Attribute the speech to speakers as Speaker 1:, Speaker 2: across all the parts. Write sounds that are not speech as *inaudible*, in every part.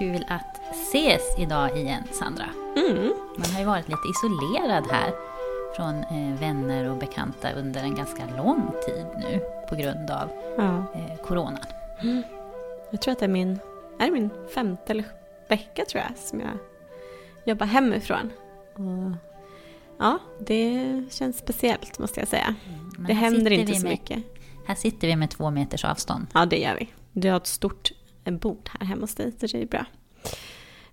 Speaker 1: Kul att ses idag igen, Sandra.
Speaker 2: Mm.
Speaker 1: Man har ju varit lite isolerad här från eh, vänner och bekanta under en ganska lång tid nu på grund av
Speaker 2: Ja.
Speaker 1: eh, coronan.
Speaker 2: Jag tror att det är min, är det min femte eller vecka tror jag som jag jobbar hemifrån. Och ja, det känns speciellt måste jag säga.
Speaker 1: Men
Speaker 2: det händer inte så
Speaker 1: med,
Speaker 2: mycket.
Speaker 1: Här sitter vi med två meters avstånd.
Speaker 2: Ja, det gör vi. Du har ett stort eh, bord här hemma hos dig, så det är bra.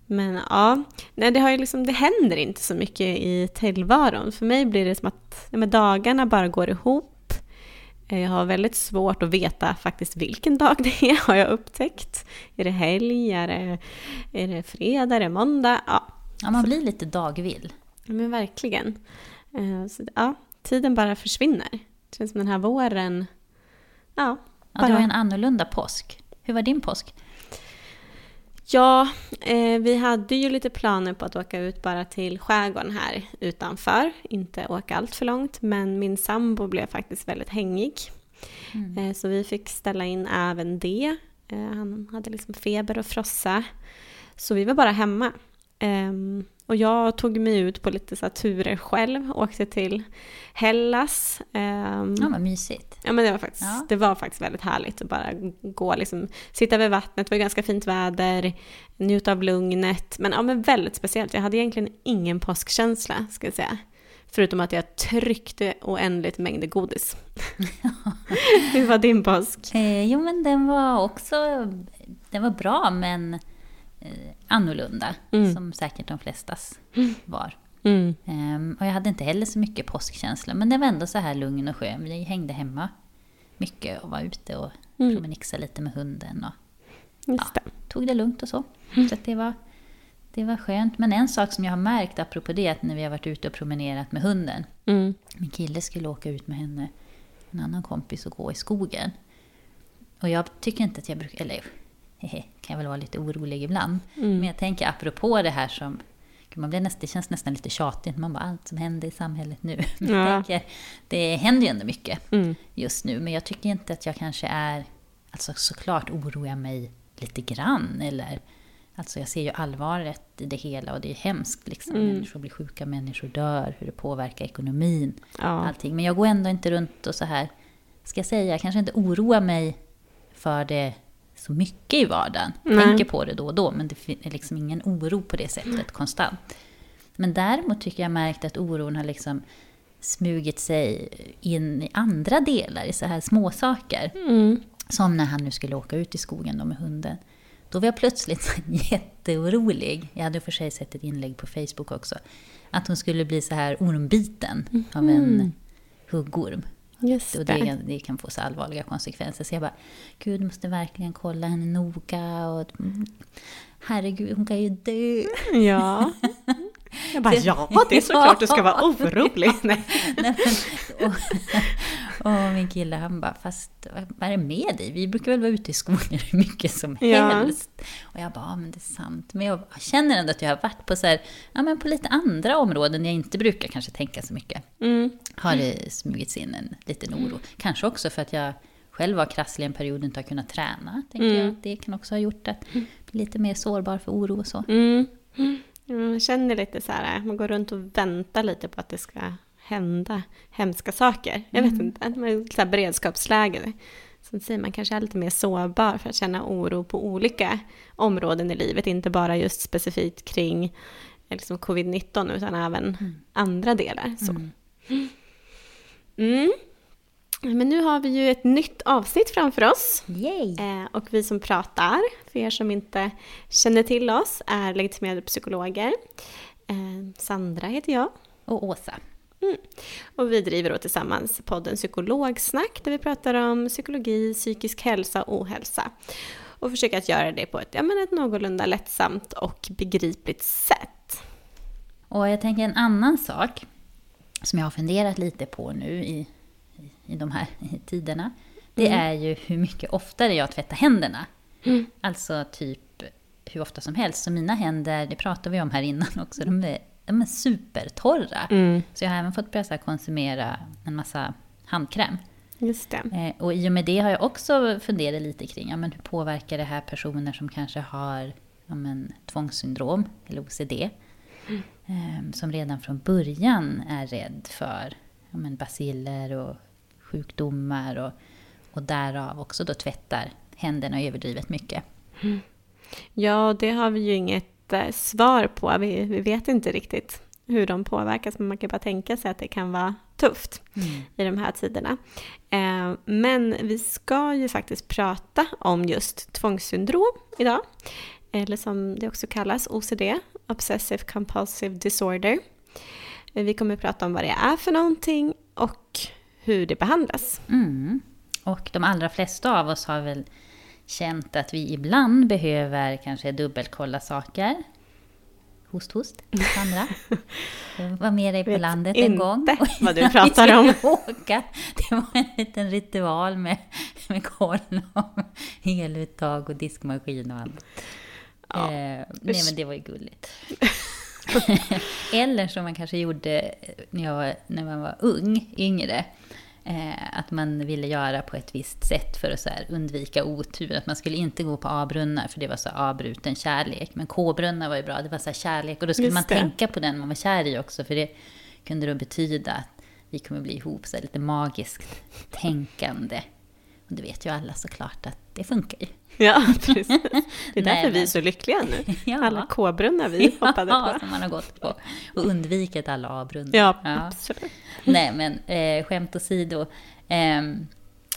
Speaker 2: Men ja, nej, det, har ju liksom, det händer inte så mycket i tillvaron. För mig blir det som att nej, dagarna bara går ihop. Eh, Jag har väldigt svårt att veta faktiskt vilken dag det är, har jag upptäckt. Är det helg? Är det, är det fredag? Är det måndag? Ja,
Speaker 1: Ja, man blir lite dagvill.
Speaker 2: Men verkligen. Eh, Så, ja, tiden bara försvinner. Det känns som den här våren... Ja,
Speaker 1: Ja, det var en annorlunda påsk. Hur var din påsk?
Speaker 2: Ja, eh, vi hade ju lite planer på att åka ut bara till skärgården här utanför. Inte åka allt för långt, men min sambo blev faktiskt väldigt hängig. Eh, så vi fick ställa in även det. Eh, han hade liksom feber och frossa. Så vi var bara hemma. Ehm, och jag tog mig ut på lite så turer själv. Åkte till Hellas. Ehm,
Speaker 1: Ja, vad mysigt.
Speaker 2: Ja men det var faktiskt,
Speaker 1: Ja.
Speaker 2: det var faktiskt väldigt härligt att bara gå liksom, sitta vid vattnet, det var ganska fint väder, njuta av lugnet. Men ja men väldigt speciellt, jag hade egentligen ingen påskkänsla ska jag säga. Förutom att jag tryckte oändligt mängder godis. *laughs* Hur var din påsk?
Speaker 1: Eh, jo, men den var också den var bra, men annorlunda.
Speaker 2: Mm.
Speaker 1: Som säkert de flestas var.
Speaker 2: Mm.
Speaker 1: Ehm, och jag hade inte heller så mycket påskkänsla, men den var ändå så här lugn och skön. Vi hängde hemma mycket och var ute och
Speaker 2: Mm.
Speaker 1: promenixade lite med hunden. Och
Speaker 2: det.
Speaker 1: tog det lugnt och så. Så att det, var, det var skönt. Men en sak som jag har märkt, apropå det, att när vi har varit ute och promenerat med hunden.
Speaker 2: Mm.
Speaker 1: Min kille skulle åka ut med henne, en annan kompis, och gå i skogen. Och jag tycker inte att jag brukar, eller hehe, *laughs* kan jag väl vara lite orolig ibland.
Speaker 2: Mm.
Speaker 1: Men jag tänker apropå det här som, man blir nästan, det känns nästan lite tjatigt, man bara allt som händer i samhället nu. *laughs* Men
Speaker 2: Ja.
Speaker 1: jag tänker, det händer ju ändå mycket
Speaker 2: Mm.
Speaker 1: just nu, men jag tycker inte att jag kanske är, alltså såklart oroar jag mig lite grann, eller Alltså jag ser ju allvaret i det hela och det är hemskt. Liksom.
Speaker 2: Mm.
Speaker 1: Människor blir sjuka, människor dör, hur det påverkar ekonomin
Speaker 2: Ja.
Speaker 1: allting. Men jag går ändå inte runt och så här, ska jag säga, jag kanske inte oroar mig för det så mycket i vardagen.
Speaker 2: Nej.
Speaker 1: Tänker på det då och då, men det är liksom ingen oro på det sättet konstant. Men däremot tycker jag märkt att oron har liksom smugit sig in i andra delar, i så här små saker.
Speaker 2: Mm.
Speaker 1: Som när han nu skulle åka ut i skogen då med hunden. Då var jag plötsligt *laughs* jätteorolig. Jag hade för sig sett ett inlägg på Facebook också. Att hon skulle bli så här ormbiten av en huggorm.
Speaker 2: Just
Speaker 1: och det, det kan få så allvarliga konsekvenser. Så jag bara, gud, måste verkligen kolla henne noga. Och, mm, herregud, hon kan ju dö.
Speaker 2: Ja. Jag bara, ja, det är såklart du ska vara *laughs* orolig. *laughs* Nej.
Speaker 1: Nej, men, *laughs* och, och min kille han bara, fast vad är det med dig? Vi brukar väl vara ute i skogen hur mycket som
Speaker 2: Ja.
Speaker 1: helst. Och jag bara, ja men det är sant. Men jag känner ändå att jag har varit på, så här, ja, men på lite andra områden jag inte brukar kanske tänka så mycket.
Speaker 2: Mm.
Speaker 1: Har det smugits in en liten oro. Kanske också för att jag själv var krasslig en period och inte har kunnat träna. Tänker jag. Det kan också ha gjort att bli lite mer sårbar för oro och så.
Speaker 2: Mm. Man känner lite så här, man går runt och väntar lite på att det ska hända hemska saker. Jag vet inte, att man är så här beredskapsläge. Som säger, man kanske är lite mer sårbar för att känna oro på olika områden i livet, inte bara just specifikt kring eh, liksom covid-19 utan även andra delar. Så. Mm. Men nu har vi ju ett nytt avsnitt framför oss. Eh, och vi som pratar, för er som inte känner till oss, är legitimerade psykologer. Eh, Sandra heter jag.
Speaker 1: Och Åsa.
Speaker 2: Och vi driver då tillsammans podden Psykologsnack där vi pratar om psykologi, psykisk hälsa och ohälsa. Och försöker att göra det på ett, ja, men ett någorlunda lättsamt och begripligt sätt.
Speaker 1: Och jag tänker en annan sak som jag har funderat lite på nu i, i, de här *laughs* tiderna. Det är ju hur mycket oftare jag tvättar händerna. Alltså typ hur ofta som helst. Så mina händer, det pratade vi om här innan också, de är, är supertorra. Så jag har även fått börja konsumera en massa handkräm.
Speaker 2: Just det.
Speaker 1: Eh, och i och med det har jag också funderat lite kring ja, men hur påverkar det här personer som kanske har ja, men, tvångssyndrom eller OCD. Eh, som redan från början är rädd för ja, men, basiller och sjukdomar och, och därav också då tvättar händerna överdrivet mycket.
Speaker 2: Ja, det har vi ju inget svar på. Vi, vi vet inte riktigt hur de påverkas, men man kan bara tänka sig att det kan vara tufft i de här tiderna. Eh, men vi ska ju faktiskt prata om just tvångssyndrom idag. Eller som det också kallas, OCD, Obsessive Compulsive Disorder. Eh, Vi kommer prata om vad det är för någonting och hur det behandlas.
Speaker 1: Mm. Och de allra flesta av oss har väl känt att vi ibland behöver kanske dubbelkolla saker. Host, host, Sandra. Jag *laughs* var med dig på
Speaker 2: Vet
Speaker 1: landet en gång.
Speaker 2: inte vad du *laughs* pratar om.
Speaker 1: Åka. Det var en liten ritual med, med koll om eluttag och diskmaskin och annat.
Speaker 2: Ja,
Speaker 1: eh, nej men det var ju gulligt. *laughs* Eller som man kanske gjorde när, jag, när man var ung, yngre. Eh, att man ville göra på ett visst sätt för att så undvika otur. Att man skulle inte gå på A-brunnar för det var så avbruten kärlek. Men K-brunnar var ju bra, det var så här kärlek. Och då skulle
Speaker 2: Just
Speaker 1: man
Speaker 2: det.
Speaker 1: tänka på den man var kär i också. För det kunde då betyda att vi kommer bli ihop, så lite magiskt tänkande. Och det vet ju alla såklart att det funkar ju. *laughs*
Speaker 2: Ja, precis. Det är
Speaker 1: Nej,
Speaker 2: därför vi är så lyckliga nu. *laughs*
Speaker 1: Ja.
Speaker 2: Alla K-brunnar vi *laughs* hoppade
Speaker 1: Ja,
Speaker 2: på.
Speaker 1: som man har gått på. Och undvikit alla avbrunnar.
Speaker 2: Ja, absolut.
Speaker 1: Nej, men eh, skämt åsido. Eh,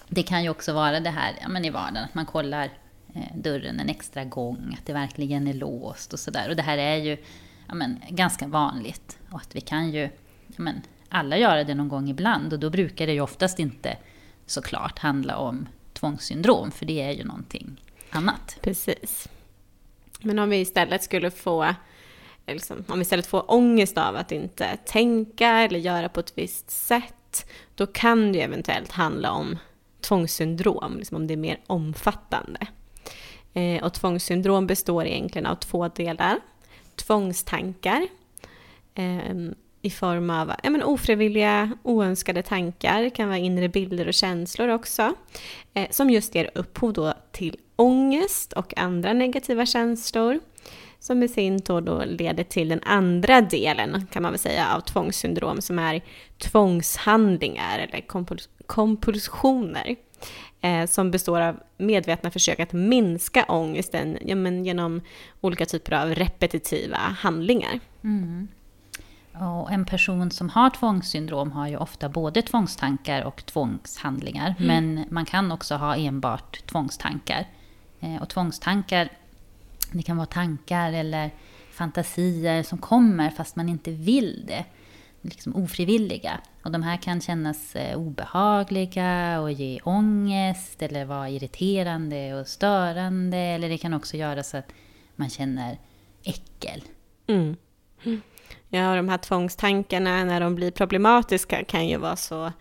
Speaker 1: det kan ju också vara det här ja, men i vardagen, att man kollar eh, dörren en extra gång, att det verkligen är låst och sådär. Och det här är ju ja, men, ganska vanligt. Och att vi kan ju, ja, men, alla göra det någon gång ibland. Och då brukar det ju oftast inte såklart handla om tvångssyndrom, för det är ju någonting annat.
Speaker 2: Precis. Men om vi istället skulle få, liksom, om vi istället får ångest av att inte tänka eller göra på ett visst sätt, då kan det ju eventuellt handla om tvångssyndrom, liksom om det är mer omfattande. Eh, och tvångssyndrom består egentligen av två delar. Tvångstankar eh, i form av ja, men ofrivilliga, oönskade tankar, det kan vara inre bilder och känslor också, eh, som just ger upphov då till ångest och andra negativa känslor, som i sin tur då leder till den andra delen, kan man väl säga, av tvångssyndrom, som är tvångshandlingar eller kompuls- kompulsioner. Eh, som består av medvetna försök att minska ångesten ja, men genom olika typer av repetitiva handlingar. Mm.
Speaker 1: Och en person som har tvångssyndrom har ju ofta både tvångstankar och tvångshandlingar. Men man kan också ha enbart tvångstankar. Eh, Och tvångstankar, det kan vara tankar eller fantasier som kommer fast man inte vill det. liksom ofrivilliga. Och de här kan kännas eh, obehagliga och ge ångest eller vara irriterande och störande. Eller det kan också göra så att man känner äckel.
Speaker 2: Mm. Ja, de här tvångstankarna när de blir problematiska kan ju vara så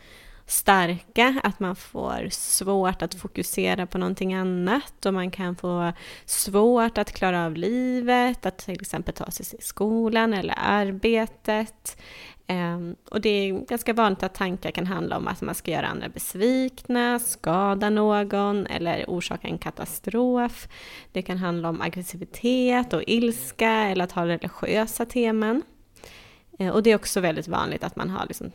Speaker 2: starka, att man får svårt att fokusera på någonting annat och man kan få svårt att klara av livet, att till exempel ta sig till skolan eller arbetet. Ehm, och det är ganska vanligt att tankar kan handla om att man ska göra andra besvikna, skada någon eller orsaka en katastrof. Det kan handla om aggressivitet och ilska eller att ha religiösa teman. Ehm, och det är också väldigt vanligt att man har liksom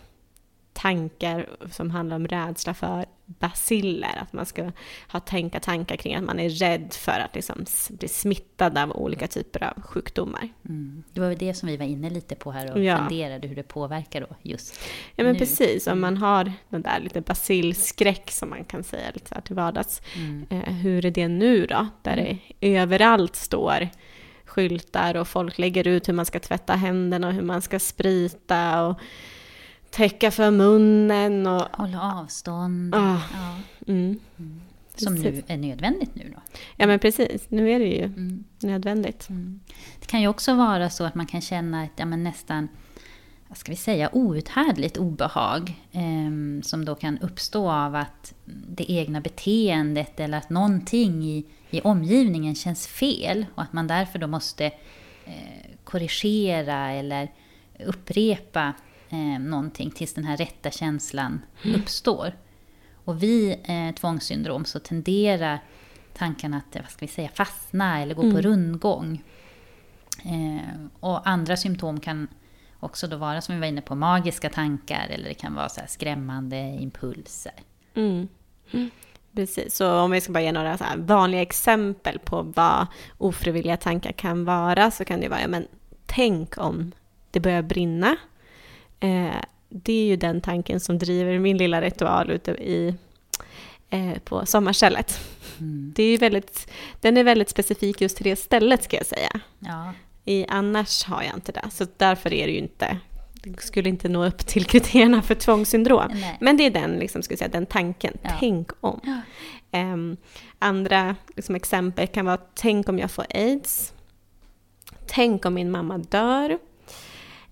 Speaker 2: tankar som handlar om rädsla för basiller. Att man ska ha tänka tankar kring att man är rädd för att liksom bli smittad av olika typer av sjukdomar.
Speaker 1: Mm. Det var väl det som vi var inne lite på här och ja. funderade hur det påverkar då just
Speaker 2: Ja men
Speaker 1: nu.
Speaker 2: precis, om mm. man har den där lite basilskräck som man kan säga lite så här till vardags. Mm. Eh, hur är det nu då? Där mm. det överallt står skyltar och folk lägger ut hur man ska tvätta händerna och hur man ska sprita och täcka för munnen och...
Speaker 1: Hålla avstånd. Ah. Ja. Mm. Mm. Som nu är nödvändigt nu då.
Speaker 2: Ja men precis, nu är det ju mm. nödvändigt. Mm.
Speaker 1: Det kan ju också vara så att man kan känna ett ja, men nästan, vad ska vi säga, outhärdligt obehag. Eh, som då kan uppstå av att det egna beteendet eller att någonting i, i omgivningen känns fel. Och att man därför då måste eh, korrigera eller upprepa eh, någonting tills den här rätta känslan mm. uppstår. Och vid eh, tvångssyndrom så tenderar tankarna att vad ska vi säga, fastna eller gå mm. på rundgång. Eh, och andra symptom kan också då vara, som vi var inne på, magiska tankar eller det kan vara så skrämmande impulser.
Speaker 2: Mm. Precis, så om vi ska bara ge några vanliga exempel på vad ofrivilliga tankar kan vara så kan det vara, ja men tänk om det börjar brinna Eh, det är ju den tanken som driver min lilla ritual ute i, eh, på sommarstället. Mm. Det är väldigt, den är väldigt specifik just till det stället ska jag säga.
Speaker 1: Ja.
Speaker 2: I, annars har jag inte det, så därför är det ju inte skulle inte nå upp till kriterierna för tvångssyndrom. Nej. Men det är den, liksom, ska säga, den tanken. Ja. Tänk om. Ja. Um, andra liksom, exempel kan vara tänk om jag får aids. Tänk om min mamma dör.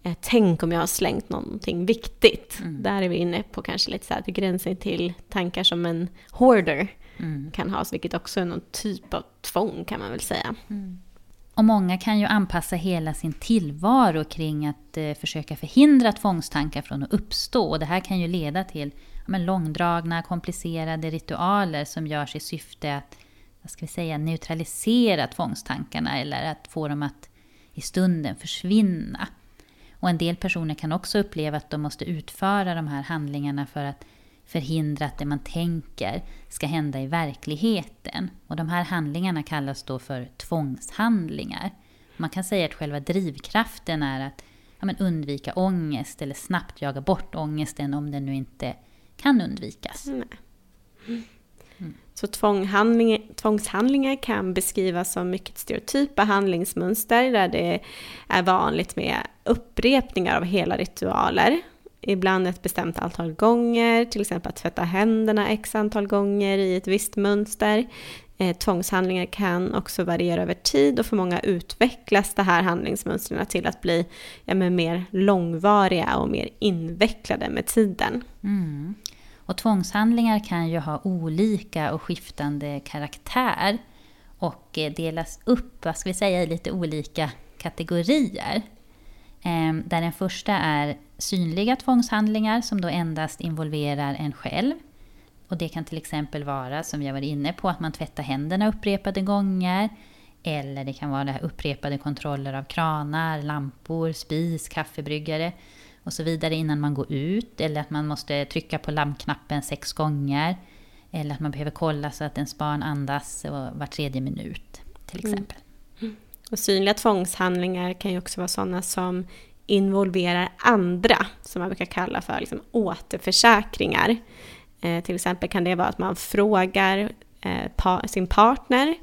Speaker 2: Eh, tänk om jag har slängt någonting viktigt. Mm. Där är vi inne på kanske lite så här till gränsen till tankar som en hoarder mm. kan ha, vilket också är någon typ av tvång kan man väl säga.
Speaker 1: Mm. Och många kan ju anpassa hela sin tillvaro kring att eh, försöka förhindra tvångstankar från att uppstå. Och det här kan ju leda till ja, men långdragna, komplicerade ritualer som görs i syfte att vad ska vi säga, neutralisera tvångstankarna eller att få dem att i stunden försvinna. Och en del personer kan också uppleva att de måste utföra de här handlingarna för att förhindra att det man tänker ska hända i verkligheten. Och de här handlingarna kallas då för tvångshandlingar. Man kan säga att själva drivkraften är att ja, men undvika ångest eller snabbt jaga bort ångesten om den nu inte kan undvikas.
Speaker 2: Nej. Så tvångshandlingar kan beskrivas som mycket stereotypa handlingsmönster där det är vanligt med upprepningar av hela ritualer. Ibland ett bestämt antal gånger, till exempel att tvätta händerna x antal gånger i ett visst mönster. Eh, tvångshandlingar kan också variera över tid och för många utvecklas det här handlingsmönstren till att bli ja, mer långvariga och mer invecklade med tiden.
Speaker 1: Mm. Och tvångshandlingar kan ju ha olika och skiftande karaktär och eh, delas upp, vad ska vi säga, i lite olika kategorier. Ehm, där den första är synliga tvångshandlingar som då endast involverar en själv. Och det kan till exempel vara, som jag var inne på, att man tvättar händerna upprepade gånger. Eller det kan vara upprepade kontroller av kranar, lampor, spis, kaffebryggare och så vidare innan man går ut. Eller att man måste trycka på lampknappen sex gånger. Eller att man behöver kolla så att ens barn andas var tredje minut till mm. exempel.
Speaker 2: Mm. Och synliga tvångshandlingar kan ju också vara sådana som involverar andra, som man brukar kalla för liksom återförsäkringar. Eh, till exempel kan det vara att man frågar eh, pa sin partner,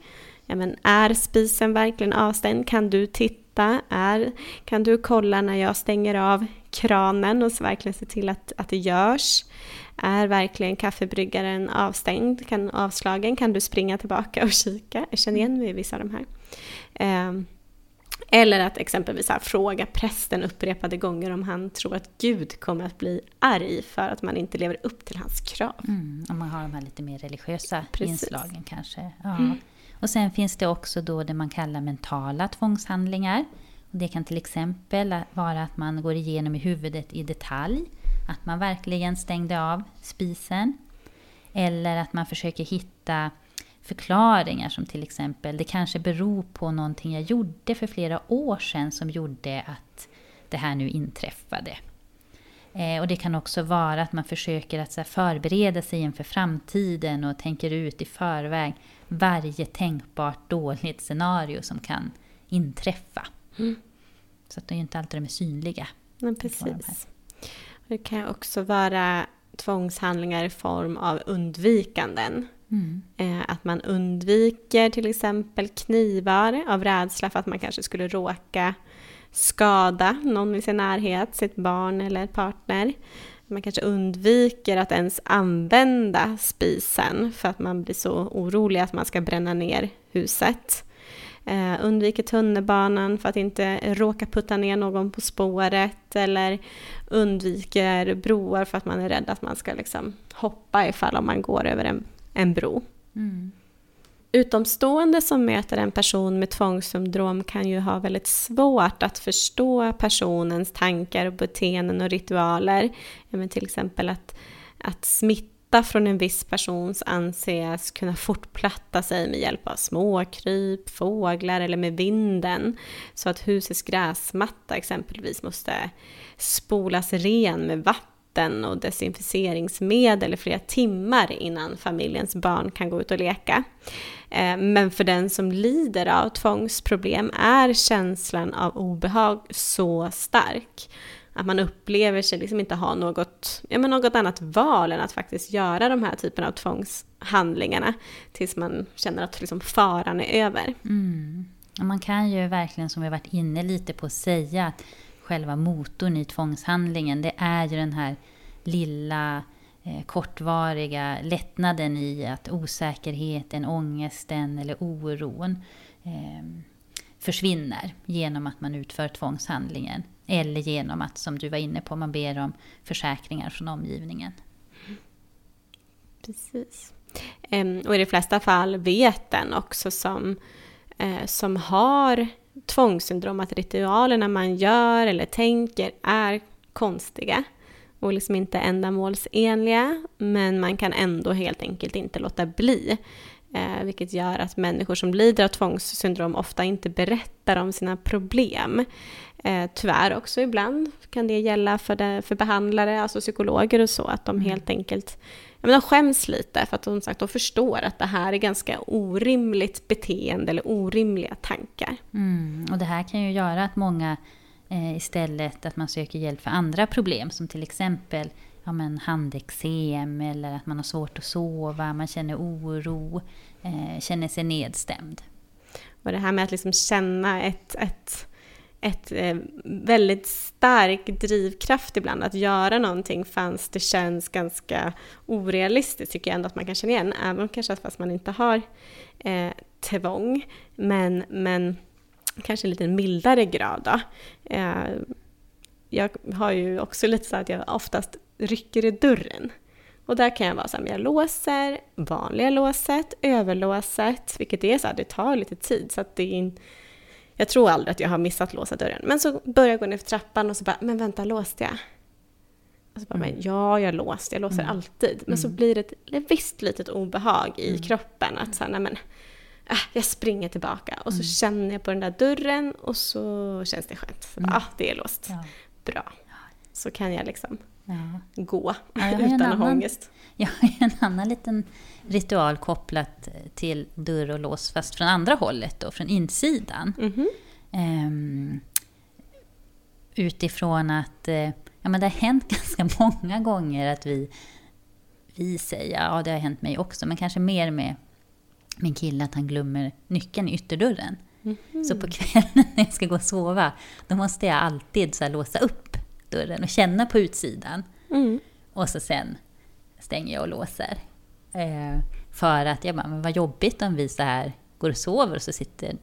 Speaker 2: ja, men är spisen verkligen avstängd? Kan du titta? Är, kan du kolla när jag stänger av kranen och verkligen se till att, att det görs. Är verkligen kaffebryggaren avstängd, kan, avslagen, kan du springa tillbaka och kika? Jag känner igen mig i vissa av de här. Eh, eller att exempelvis här, fråga prästen upprepade gånger om han tror att Gud kommer att bli arg för att man inte lever upp till hans krav.
Speaker 1: Mm, om man har de här lite mer religiösa Precis. inslagen kanske. Ja. Mm. Och sen finns det också då det man kallar mentala tvångshandlingar. Och det kan till exempel vara att man går igenom i huvudet i detalj, att man verkligen stängde av spisen. Eller att man försöker hitta förklaringar som till exempel det kanske beror på någonting jag gjorde för flera år sedan som gjorde att det här nu inträffade. Eh, och det kan också vara att man försöker att här, förbereda sig inför framtiden och tänker ut i förväg varje tänkbart dåligt scenario som kan inträffa. Mm. Så att de är inte alltid de är synliga.
Speaker 2: Men precis. Det kan också vara tvångshandlingar i form av undvikanden. Mm. Eh, att man undviker till exempel knivar av rädsla för att man kanske skulle råka skada någon i sin närhet, sitt barn eller partner. Man kanske undviker att ens använda spisen för att man blir så orolig att man ska bränna ner huset. Eh, undviker tunnelbanan för att inte råka putta ner någon på spåret eller undviker broar för att man är rädd att man ska liksom hoppa ifall om man går över en, en bro. Mm. Utomstående som möter en person med tvångssyndrom kan ju ha väldigt svårt att förstå personens tankar och beteenden och ritualer. Men till exempel att, att smitta från en viss persons anses kunna fortplatta sig med hjälp av småkryp, fåglar eller med vinden. Så att husets gräsmatta exempelvis måste spolas ren med vatten vatten och desinficeringsmedel i flera timmar innan familjens barn kan gå ut och leka. Eh, men för den som lider av tvångsproblem är känslan av obehag så stark att man upplever sig liksom inte ha något, ja, men något annat val än att faktiskt göra de här typerna av tvångshandlingarna tills man känner att liksom faran är över.
Speaker 1: Mm. Man kan ju verkligen, som vi har varit inne lite på, säga att själva motorn i tvångshandlingen, det är ju den här lilla eh, kortvariga lättnaden i att osäkerheten, ångesten eller oron ehm, försvinner genom att man utför tvångshandlingen. Eller genom att, som du var inne på, man ber om försäkringar från omgivningen.
Speaker 2: Precis. Ehm, och i de flesta fall vet den också som, eh, som har tvångssyndrom att ritualerna man gör eller tänker är konstiga och liksom inte ändamålsenliga, men man kan ändå helt enkelt inte låta bli. Eh, vilket gör att människor som lider av tvångssyndrom ofta inte berättar om sina problem. Eh, tyvärr också ibland kan det gälla för, det, för behandlare, alltså psykologer och så, att de mm. helt enkelt men de skäms lite för att de, sagt, de förstår att det här är ganska orimligt beteende eller orimliga tankar.
Speaker 1: Mm, och det här kan ju göra att många eh, istället att man söker hjälp för andra problem som till exempel ja, men handeksem eller att man har svårt att sova, man känner oro, eh, känner sig nedstämd.
Speaker 2: Och det här med att liksom känna ett, ett, ett eh, väldigt stark drivkraft ibland att göra någonting fast det känns ganska orealistiskt tycker jag ändå att man kan känna igen, även kanske fast man inte har eh, tvång. Men, men kanske en lite mildare grad då. Eh, jag har ju också lite så att jag oftast rycker i dörren. Och där kan jag vara så här, jag låser vanliga låset, överlåset, vilket är så här, det tar lite tid. Så att det är jag tror aldrig att jag har missat låsa dörren. Men så börjar jag gå ner för trappan och så bara, men vänta, låste jag? Och så bara, mm. ja, jag låste, jag låser mm. alltid. Men mm. så blir det ett, visst litet obehag i mm. kroppen. Att så här, nej men, äh, jag springer tillbaka och så mm. känner jag på den där dörren och så känns det skönt. Så bara, mm. ah, det är låst. Ja. Bra. Så kan jag liksom ja. gå ja, utan att ha ångest.
Speaker 1: Jag har *laughs* en annan liten ritual kopplat till dörr och lås, fast från andra hållet då, från insidan. Mm -hmm. um, utifrån att uh, ja, men det har hänt *laughs* ganska många gånger att vi, vi säger, ja det har hänt mig också, men kanske mer med min kille att han glömmer nyckeln i ytterdörren. Mm. Så på kvällen *laughs* när jag ska gå och sova, då måste jag alltid så låsa upp dörren och känna på utsidan.
Speaker 2: Mm.
Speaker 1: Och så sen stänger jag och låser. Eh, för att jag bara, men vad jobbigt om vi så här går och sover och så sitter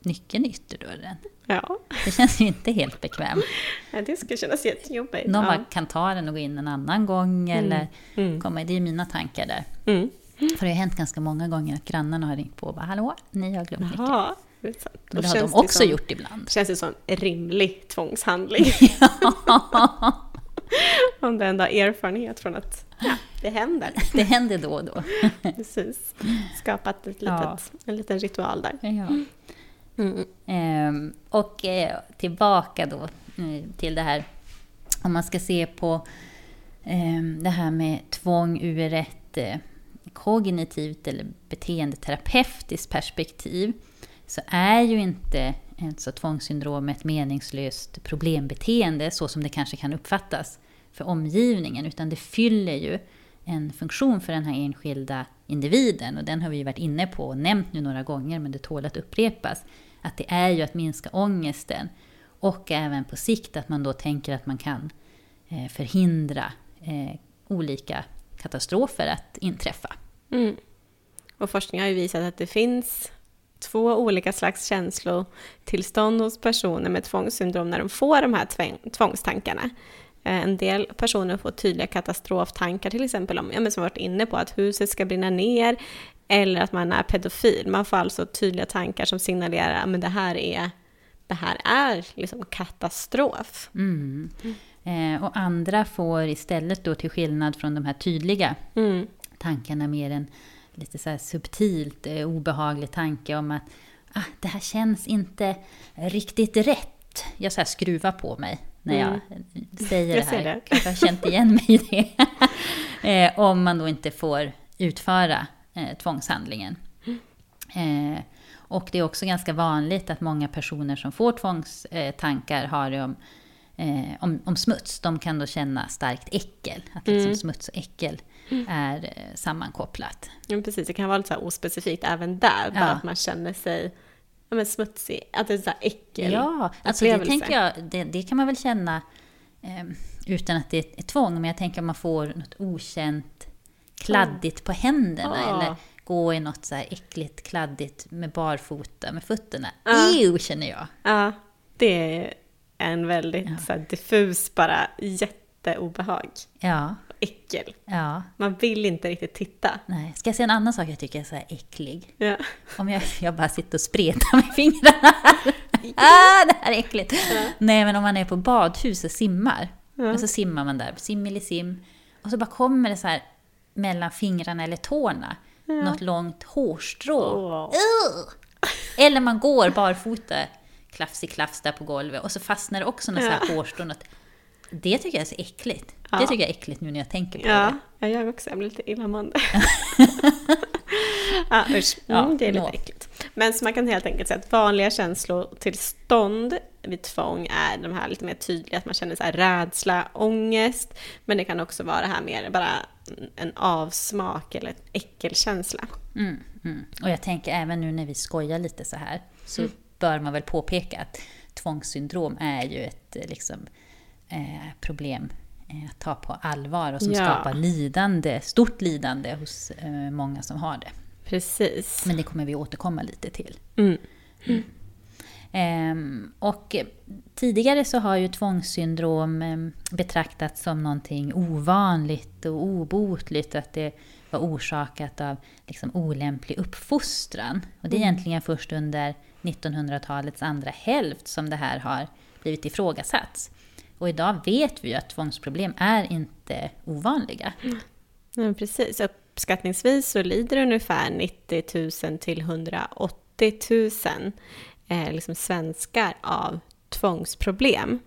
Speaker 1: nyckeln i ytterdörren.
Speaker 2: Ja,
Speaker 1: Det känns ju inte helt bekvämt. *laughs*
Speaker 2: Ja, det skulle kännas jättejobbigt.
Speaker 1: Någon
Speaker 2: ja.
Speaker 1: kan ta den och gå in en annan gång eller
Speaker 2: Mm.
Speaker 1: komma, det är mina tankar där.
Speaker 2: Mm.
Speaker 1: För det har hänt ganska många gånger att grannarna har ringt på och bara ”Hallå, ni har glömt nyckeln”.
Speaker 2: Det
Speaker 1: Men det har de också
Speaker 2: som,
Speaker 1: gjort ibland.
Speaker 2: känns det som en rimlig tvångshandling. *laughs* *laughs* Om du ändå har erfarenhet från att ja, det händer. *laughs*
Speaker 1: Det händer då och då.
Speaker 2: Precis. Skapat ett
Speaker 1: Ja.
Speaker 2: litet, en liten ritual där.
Speaker 1: Ja.
Speaker 2: Mm.
Speaker 1: Ehm, och eh, tillbaka då eh, till det här, om man ska se på ehm, det här med tvång ur ett eh, kognitivt eller beteendeterapeutiskt perspektiv, så är ju inte alltså tvångssyndrom ett meningslöst problembeteende så som det kanske kan uppfattas för omgivningen, utan det fyller ju en funktion för den här enskilda individen och den har vi ju varit inne på och nämnt nu några gånger men det tål att upprepas. Att det är ju att minska ångesten och även på sikt att man då tänker att man kan eh, förhindra eh, olika katastrofer att inträffa.
Speaker 2: Mm. Och forskning har ju visat att det finns två olika slags känslotillstånd hos personer med tvångssyndrom när de får de här tvångstankarna. Eh, En del personer får tydliga katastroftankar, till exempel om, ja, men som varit inne på, att huset ska brinna ner, eller att man är pedofil. Man får alltså tydliga tankar som signalerar att det här är, det här är liksom katastrof.
Speaker 1: Mm. Eh, och andra får istället då till skillnad från de här tydliga
Speaker 2: Mm.
Speaker 1: tankarna mer en lite så subtilt eh, obehaglig tanke om att ah, det här känns inte riktigt rätt. Jag så här skruvar på mig när jag eh, säger
Speaker 2: Jag
Speaker 1: det här.
Speaker 2: det.
Speaker 1: Kanske har känt igen mig i det. *laughs* eh, om man då inte får utföra eh, tvångshandlingen. Eh, och det är också ganska vanligt att många personer som får tvångstankar har det om, eh, om, om smuts. De kan då känna starkt äckel. Att liksom
Speaker 2: Mm.
Speaker 1: smuts och äckel är eh, sammankopplat.
Speaker 2: Ja, precis, det kan vara lite så ospecifikt även där, bara
Speaker 1: Ja.
Speaker 2: att man känner sig ja, men smutsig, att det är så här äckel.
Speaker 1: Ja, alltså det tänker jag, det, det kan man väl känna eh, utan att det är ett tvång. Men jag tänker om man får något okänt kladdigt på händerna
Speaker 2: Ja.
Speaker 1: eller gå i något så här äckligt kladdigt med barfota med fötterna.
Speaker 2: Ja.
Speaker 1: Ew, känner jag.
Speaker 2: Ja, det är en väldigt
Speaker 1: Ja.
Speaker 2: så här, diffus, bara jätteobehag.
Speaker 1: Ja,
Speaker 2: Äckel.
Speaker 1: ja.
Speaker 2: Man vill inte riktigt titta.
Speaker 1: Nej. Ska jag säga en annan sak jag tycker är så här äcklig?
Speaker 2: Ja.
Speaker 1: Om jag, jag bara sitter och spretar med fingrarna *laughs* ah, det här är äckligt! Nej, men om man är på badhus och simmar.
Speaker 2: Ja.
Speaker 1: Och så simmar man där, sim. Och så bara kommer det så här mellan fingrarna eller tårna. Något långt hårstrå. Ugh! Eller man går barfota, klafs i klafs där på golvet. Och så fastnar det också något så här hårstrå. Något. Det tycker jag är så äckligt.
Speaker 2: Ja.
Speaker 1: Det tycker jag är äckligt nu när jag tänker på
Speaker 2: Ja,
Speaker 1: det.
Speaker 2: jag gör också. Jag blir lite illamående. *laughs* ja, usch.
Speaker 1: Ja,
Speaker 2: Mm, det är lite
Speaker 1: nå.
Speaker 2: äckligt. Men så man kan helt enkelt säga att vanliga känslotillstånd vid tvång är de här lite mer tydliga, att man känner så här rädsla, ångest, men det kan också vara det här mer bara en avsmak eller en äckelkänsla.
Speaker 1: Mm, mm. Och jag tänker även nu när vi skojar lite så här så bör man väl påpeka att tvångssyndrom är ju ett eh, liksom, eh, problem eh, att ta på allvar och som
Speaker 2: Ja.
Speaker 1: skapar lidande, stort lidande hos eh, många som har det.
Speaker 2: Precis.
Speaker 1: Men det kommer vi återkomma lite till.
Speaker 2: Mm.
Speaker 1: Ehm, och eh, tidigare så har ju tvångssyndrom ehm, betraktats som någonting ovanligt och obotligt, att det var orsakat av liksom olämplig uppfostran. Och det är egentligen först under 1900-talets andra hälft som det här har blivit ifrågasatt. Och idag vet vi ju att tvångsproblem är inte ovanliga.
Speaker 2: Ja, precis. Uppskattningsvis så lider ungefär 90 000 till 180 000 eh, liksom svenskar av tvångsproblem.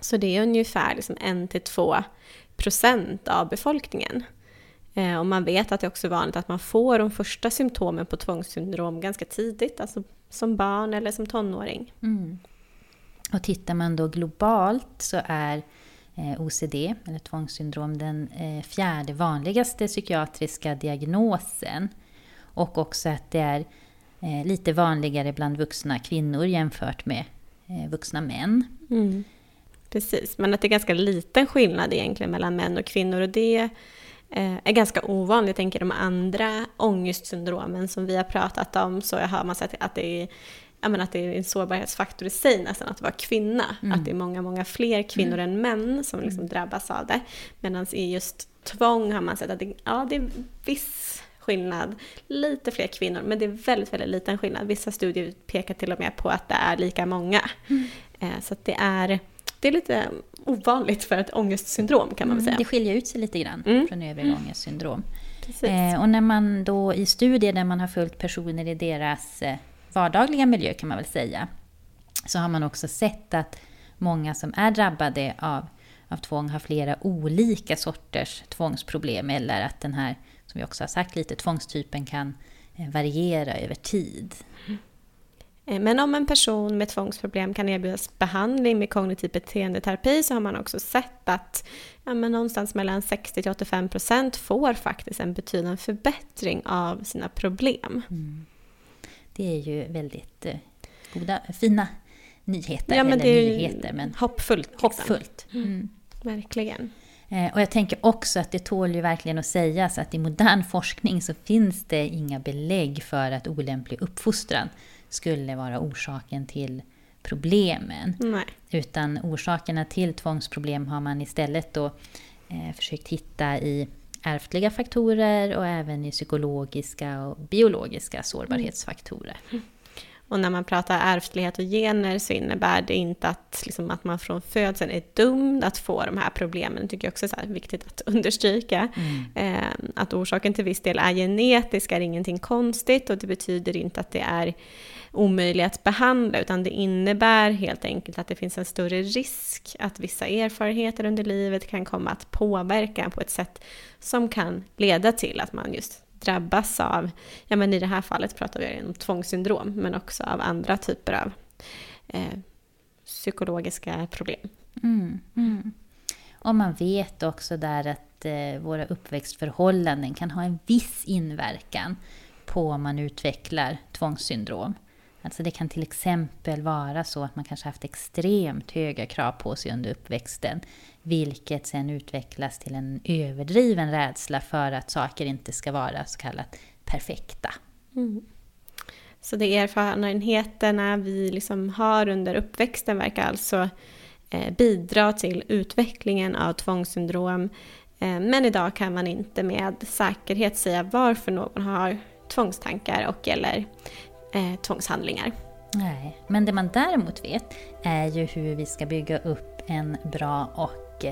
Speaker 2: Så det är ungefär liksom 1-2 procent av befolkningen. Eh, och man vet att det också är vanligt att man får de första symptomen på tvångssyndrom ganska tidigt, alltså som barn eller som tonåring.
Speaker 1: Mm. Och tittar man då globalt så är eh, OCD, eller tvångssyndrom, den eh, fjärde vanligaste psykiatriska diagnosen. Och också att det är eh, lite vanligare bland vuxna kvinnor jämfört med vuxna män.
Speaker 2: Precis, men att det är ganska liten skillnad egentligen mellan män och kvinnor och det är ganska ovanligt. Jag tänker de andra ångestsyndromen som vi har pratat om så har man sett att det är ja, men att det är en sårbarhetsfaktor i sig nästan att vara kvinna. Mm. Att det är många, många fler kvinnor mm. än män som liksom mm. drabbas av det. Medan i just tvång har man sett att det, ja, det är viss skillnad. Lite fler kvinnor, men det är väldigt, väldigt liten skillnad. Vissa studier pekar till och med på att det är lika många. Mm. Eh, så det är, det är lite ovanligt för ett ångestsyndrom kan man väl mm, säga.
Speaker 1: Det skiljer ut sig lite grann mm. från övriga mm. ångestsyndrom. Eh, och när man då i studier där man har följt personer i deras eh, vardagliga miljö kan man väl säga, så har man också sett att många som är drabbade av, av tvång har flera olika sorters tvångsproblem eller att den här, som vi också har sagt lite, tvångstypen kan eh, variera över tid.
Speaker 2: Eh, men om en person med tvångsproblem kan erbjudas behandling med kognitiv beteendeterapi så har man också sett att ja, men någonstans mellan 60-85% procent får faktiskt en betydande förbättring av sina problem. Mm.
Speaker 1: Det är ju väldigt eh, goda, fina nyheter.
Speaker 2: Ja, men det är nyheter, men hoppfullt.
Speaker 1: Liksom. Hoppfullt.
Speaker 2: Mm. mm. Verkligen.
Speaker 1: Eh, och jag tänker också att det tål ju verkligen att sägas att i modern forskning så finns det inga belägg för att olämplig uppfostran skulle vara orsaken till problemen.
Speaker 2: Nej.
Speaker 1: Utan orsakerna till tvångsproblem har man istället då eh, försökt hitta i ärftliga faktorer och även i psykologiska och biologiska sårbarhetsfaktorer. Mm.
Speaker 2: Och när man pratar ärftlighet och gener så innebär det inte att, liksom, att man från födseln är dömd att få de här problemen. Det tycker jag också är viktigt att *laughs* understryka. Mm. Eh, att orsaken till viss del är genetisk är ingenting konstigt och det betyder inte att det är omöjliga att behandla, utan det innebär helt enkelt att det finns en större risk att vissa erfarenheter under livet kan komma att påverka på ett sätt som kan leda till att man just drabbas av, ja men i det här fallet pratar vi om tvångssyndrom, men också av andra typer av eh, psykologiska problem.
Speaker 1: Mm, mm. Och man vet också där att eh, våra uppväxtförhållanden kan ha en viss inverkan på om man utvecklar tvångssyndrom. Alltså det kan till exempel vara så att man kanske haft extremt höga krav på sig under uppväxten, vilket sen utvecklas till en överdriven rädsla för att saker inte ska vara så kallat perfekta. Mm.
Speaker 2: Så de erfarenheterna vi liksom har under uppväxten verkar alltså eh, bidra till utvecklingen av tvångssyndrom. Eh, men idag kan man inte med säkerhet säga varför någon har tvångstankar och eller eh, tvångshandlingar.
Speaker 1: Nej, men det man däremot vet är ju hur vi ska bygga upp en bra och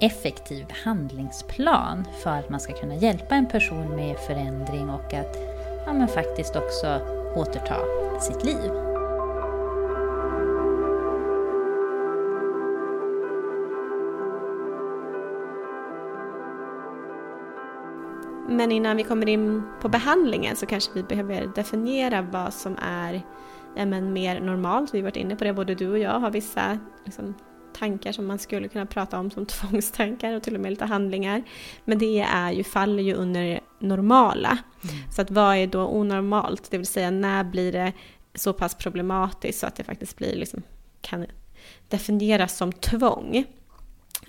Speaker 1: effektiv behandlingsplan för att man ska kunna hjälpa en person med förändring och att ja, men faktiskt också återta sitt liv.
Speaker 2: Men innan vi kommer in på behandlingen så kanske vi behöver definiera vad som är men mer normalt. Vi har varit inne på det, både du och jag har vissa liksom, tankar som man skulle kunna prata om som *laughs* tvångstankar och till och med lite handlingar. Men det är ju, faller ju under normala. Mm. Så att vad är då onormalt? Det vill säga när blir det så pass problematiskt så att det faktiskt blir liksom, kan definieras som tvång.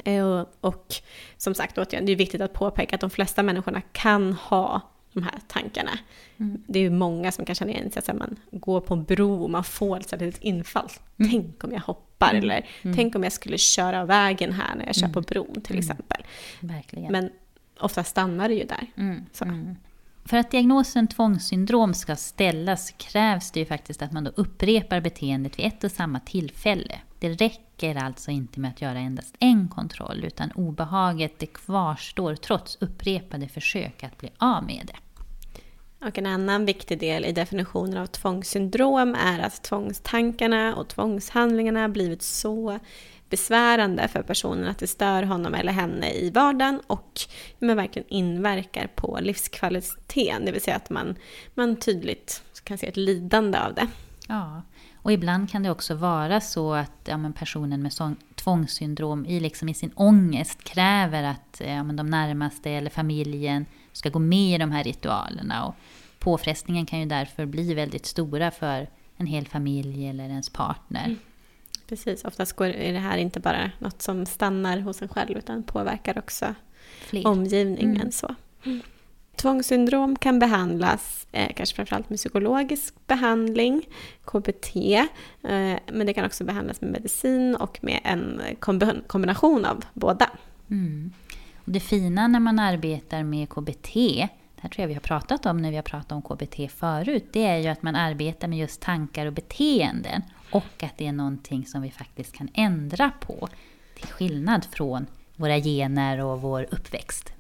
Speaker 2: Eh, och som sagt, det är viktigt att påpeka att de flesta människorna kan ha de här tankarna. Mm. Det är ju många som kan känna igen sig, att man går på en bro och man får ett litet infall. Mm. Tänk om jag hoppar, mm. eller mm. tänk om jag skulle köra vägen här när jag kör på mm. bron till mm. exempel.
Speaker 1: Verkligen.
Speaker 2: Men ofta stannar det ju där.
Speaker 1: För att diagnosen tvångssyndrom ska ställas krävs det ju faktiskt att man då upprepar beteendet vid ett och samma tillfälle. Det räcker alltså inte med att göra endast en kontroll, utan obehaget det kvarstår trots upprepade försök att bli av med det.
Speaker 2: Och en annan viktig del i definitionen av tvångssyndrom är att tvångstankarna och tvångshandlingarna blivit så besvärande för personen att det stör honom eller henne i vardagen och men verkligen inverkar på livskvaliteten. Det vill säga att man, man tydligt kan se ett lidande av det.
Speaker 1: Ja, och ibland kan det också vara så att ja, personen med sån, tvångssyndrom i, liksom i sin ångest kräver att ja, men de närmaste eller familjen ska gå med i de här ritualerna. Och påfrestningen kan ju därför bli väldigt stora för en hel familj eller ens partner. Mm.
Speaker 2: Precis, oftast går, är det här inte bara något som stannar hos en själv utan påverkar också
Speaker 1: Fler.
Speaker 2: omgivningen.
Speaker 1: Mm.
Speaker 2: Så. Tvångssyndrom kan behandlas, eh, kanske framförallt med psykologisk behandling, KBT, eh, men det kan också behandlas med medicin och med en kombi- kombination av båda.
Speaker 1: Mm. Och det fina när man arbetar med KBT, det här tror jag vi har pratat om när vi har pratat om KBT förut, det är ju att man arbetar med just tankar och beteenden och att det är någonting som vi faktiskt kan ändra på. Till skillnad från våra gener och vår uppväxt.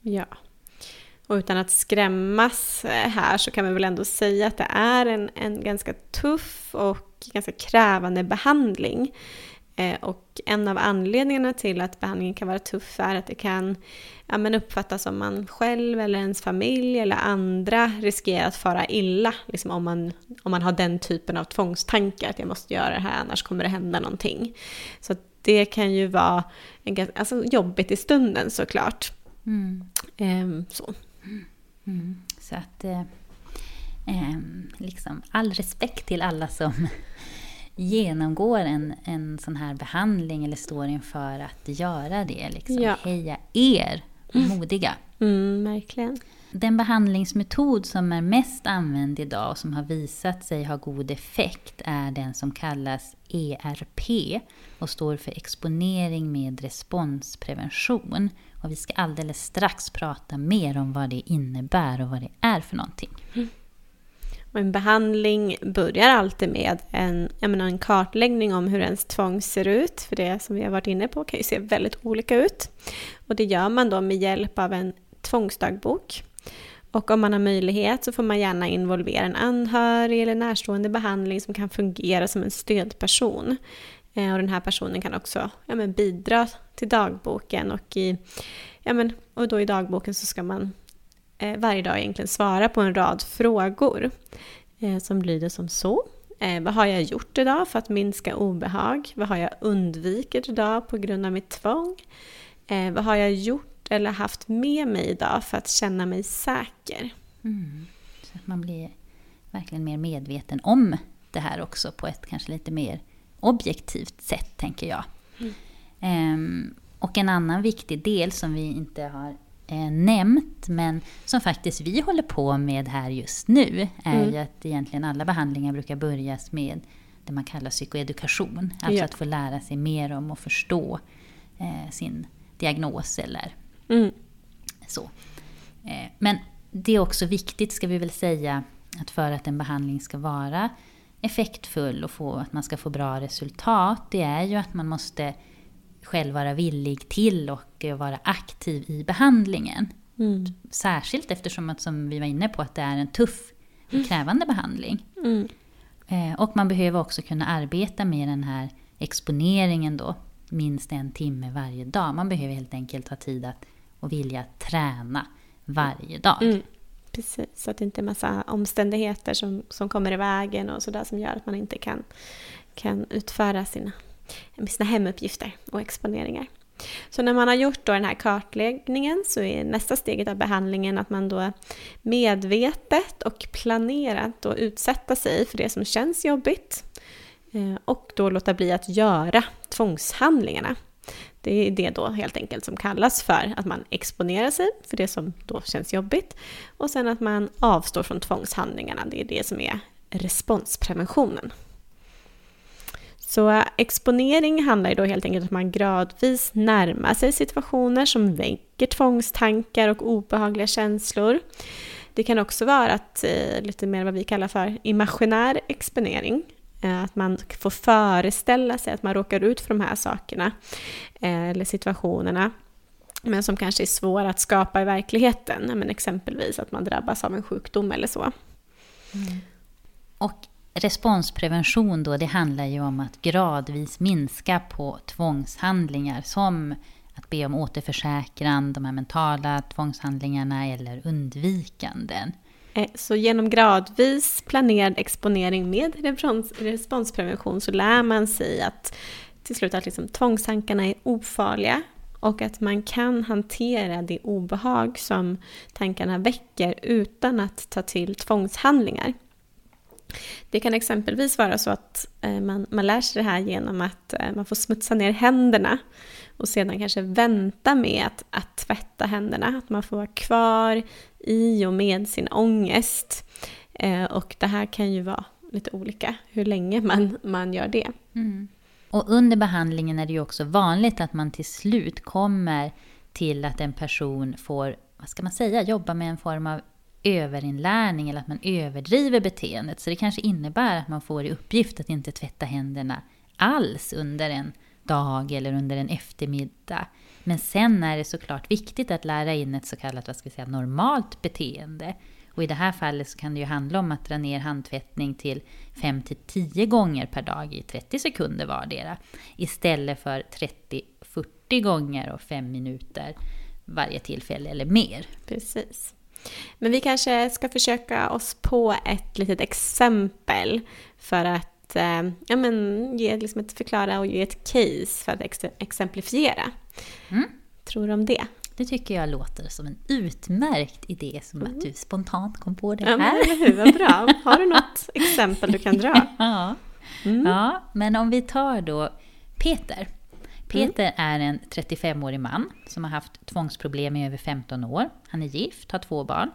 Speaker 2: Ja. Och utan att skrämmas eh, här så kan man väl ändå säga att det är en, en ganska tuff och ganska krävande behandling. Eh, och en av anledningarna till att behandlingen kan vara tuff är att det kan ja, men uppfattas som man själv eller ens familj eller andra riskerar att fara illa. Liksom om, man, om man har den typen av tvångstankar, att jag måste göra det här annars kommer det hända någonting. Så det kan ju vara en, alltså, jobbigt i stunden såklart.
Speaker 1: Mm.
Speaker 2: Ehm, så.
Speaker 1: Mm. Så att, eh, ehm, liksom, all respekt till alla som *laughs* genomgår en, en sån här behandling eller står inför att göra det. Liksom.
Speaker 2: Ja.
Speaker 1: Heja er, modiga!
Speaker 2: Mm, verkligen.
Speaker 1: Den behandlingsmetod som är mest använd idag och som har visat sig ha god effekt är den som kallas ERP och står för exponering med responsprevention. Och vi ska alldeles strax prata mer om vad det innebär och vad det är för någonting. Mm.
Speaker 2: Och en behandling börjar alltid med en, jag menar, en kartläggning om hur ens tvång ser ut. För det som vi har varit inne på kan ju se väldigt olika ut. Och det gör man då med hjälp av en tvångsdagbok. Och om man har möjlighet så får man gärna involvera en anhörig eller närstående behandling som kan fungera som en stödperson. Eh, Och den här personen kan också ja, men bidra till dagboken och i, ja, men, och då i dagboken så ska man eh, varje dag egentligen svara på en rad frågor eh, som lyder som så. Eh, vad har jag gjort idag för att minska obehag? Vad har jag undvikit idag på grund av mitt tvång? Eh, vad har jag gjort eller haft med mig idag för att känna mig säker?
Speaker 1: Mm. Så att man blir verkligen mer medveten om det här också på ett kanske lite mer objektivt sätt, tänker jag. Ehm, och en annan viktig del som vi inte har eh, nämnt, men som faktiskt vi håller på med här just nu, är
Speaker 2: Mm.
Speaker 1: ju att egentligen alla behandlingar brukar börjas med det man kallar psykoedukation. Alltså
Speaker 2: Ja.
Speaker 1: att få lära sig mer om och förstå eh, sin diagnos eller
Speaker 2: Mm.
Speaker 1: så. Eh, Men det är också viktigt, ska vi väl säga, att för att en behandling ska vara effektfull och få, att man ska få bra resultat, det är ju att man måste själv vara villig till och eh, vara aktiv i behandlingen.
Speaker 2: Mm.
Speaker 1: Särskilt eftersom, att, som vi var inne på, att det är en tuff och krävande behandling.
Speaker 2: Mm.
Speaker 1: Eh, Och man behöver också kunna arbeta med den här exponeringen då, minst en timme varje dag. Man behöver helt enkelt ha tid att, och vilja träna varje dag.
Speaker 2: Mm. Precis, så att det inte är massa omständigheter som, som kommer i vägen och sådär som gör att man inte kan, kan utföra sina, sina hemuppgifter och exponeringar. Så när man har gjort då den här kartläggningen så är nästa steget av behandlingen att man då medvetet och planerat då utsätta sig för det som känns jobbigt eh, och då låta bli att göra tvångshandlingarna. Det är det då helt enkelt som kallas för att man exponerar sig för det som då känns jobbigt och sen att man avstår från tvångshandlingarna. Det är det som är responspreventionen. Så eh, exponering handlar ju då helt enkelt om att man gradvis närmar sig situationer som väcker tvångstankar och obehagliga känslor. Det kan också vara att, eh, lite mer vad vi kallar för imaginär exponering. Eh, att man får föreställa sig att man råkar ut för de här sakerna eh, eller situationerna men som kanske är svåra att skapa i verkligheten. Men exempelvis att man drabbas av en sjukdom eller så. Mm.
Speaker 1: Och responsprevention då, det handlar ju om att gradvis minska på tvångshandlingar som att be om återförsäkran, de här mentala tvångshandlingarna eller undvikanden.
Speaker 2: Eh, så genom gradvis planerad exponering med responsprevention så lär man sig att till slut att liksom tvångstankarna är ofarliga och att man kan hantera det obehag som tankarna väcker utan att ta till tvångshandlingar. Det kan exempelvis vara så att eh, man, man lär sig det här genom att eh, man får smutsa ner händerna och sedan kanske vänta med att, att tvätta händerna. Att man får vara kvar i och med sin ångest. Eh, och det här kan ju vara lite olika hur länge man, man gör det.
Speaker 1: Mm. Och under behandlingen är det ju också vanligt att man till slut kommer till att en person får, vad ska man säga, jobba med en form av överinlärning eller att man överdriver beteendet. Så det kanske innebär att man får i uppgift att inte tvätta händerna alls under en dag eller under en eftermiddag. Men sen är det såklart viktigt att lära in ett så kallat vad ska vi säga, normalt beteende. Och i det här fallet så kan det ju handla om att dra ner handtvättning till 5-10 gånger per dag i 30 sekunder vardera. Istället för 30-40 gånger och 5 minuter varje tillfälle eller mer.
Speaker 2: Precis. Men vi kanske ska försöka oss på ett litet exempel för att eh, ja, men, ge, liksom ett, förklara och ge ett case för att ex exemplifiera. Mm. Tror du om det?
Speaker 1: Det tycker jag låter som en utmärkt idé, som mm. att du spontant kom på det här.
Speaker 2: Ja, men hur, vad bra. Har du *laughs* något exempel du kan dra?
Speaker 1: Ja. Mm. ja, men om vi tar då Peter. Peter mm. är en 35-årig man som har haft tvångsproblem i över 15 år. Han är gift, har två barn.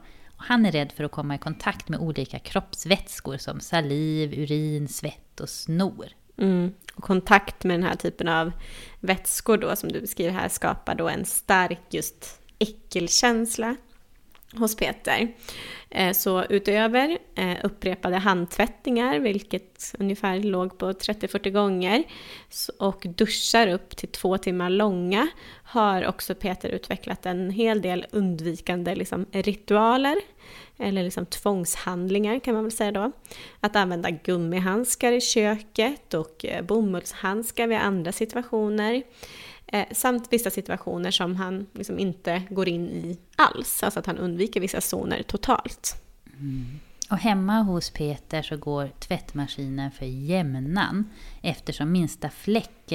Speaker 1: Han är rädd för att komma i kontakt med olika kroppsvätskor som saliv, urin, svett och snor.
Speaker 2: Mm. Och kontakt med den här typen av vätskor då som du beskriver här skapar då en stark just äckelkänsla hos Peter. Eh, så utöver eh, upprepade handtvättningar, vilket ungefär låg på 30-40 gånger, och duschar upp till två timmar långa, har också Peter utvecklat en hel del undvikande liksom, ritualer, eller liksom tvångshandlingar kan man väl säga då. Att använda gummihandskar i köket och eh, bomullshandskar vid andra situationer. Eh, samt vissa situationer som han liksom inte går in i alls, alltså att han undviker vissa zoner totalt.
Speaker 1: Mm. Och hemma hos Peter så går tvättmaskinen för jämnan eftersom minsta fläck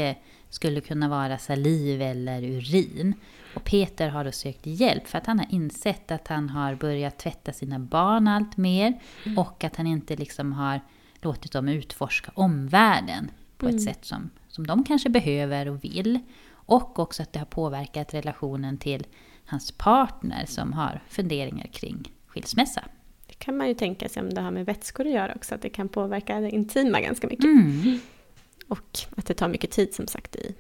Speaker 1: skulle kunna vara saliv eller urin. Och Peter har då sökt hjälp för att han har insett att han har börjat tvätta sina barn allt mer mm. och att han inte liksom har låtit dem utforska omvärlden på mm. ett sätt som, som de kanske behöver och vill. Och också att det har påverkat relationen till hans partner som har funderingar kring skilsmässa.
Speaker 2: Det kan man ju tänka sig om det har med vätskor att göra också, att det kan påverka det intima ganska mycket.
Speaker 1: Mm.
Speaker 2: Och att det tar mycket tid som sagt i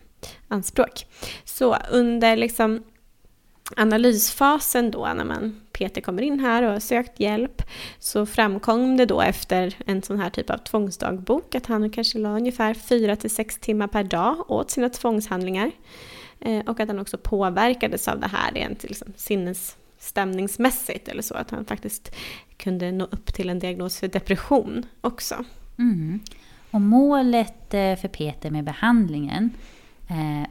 Speaker 2: anspråk. Så under liksom analysfasen då, när man, Peter kommer in här och har sökt hjälp, så framkom det då efter en sån här typ av tvångsdagbok att han kanske la ungefär 4 till 6 timmar per dag åt sina tvångshandlingar. Eh, och att han också påverkades av det här rent liksom, sinnesstämningsmässigt eller så, att han faktiskt kunde nå upp till en diagnos för depression också.
Speaker 1: Mm. Och målet eh, för Peter med behandlingen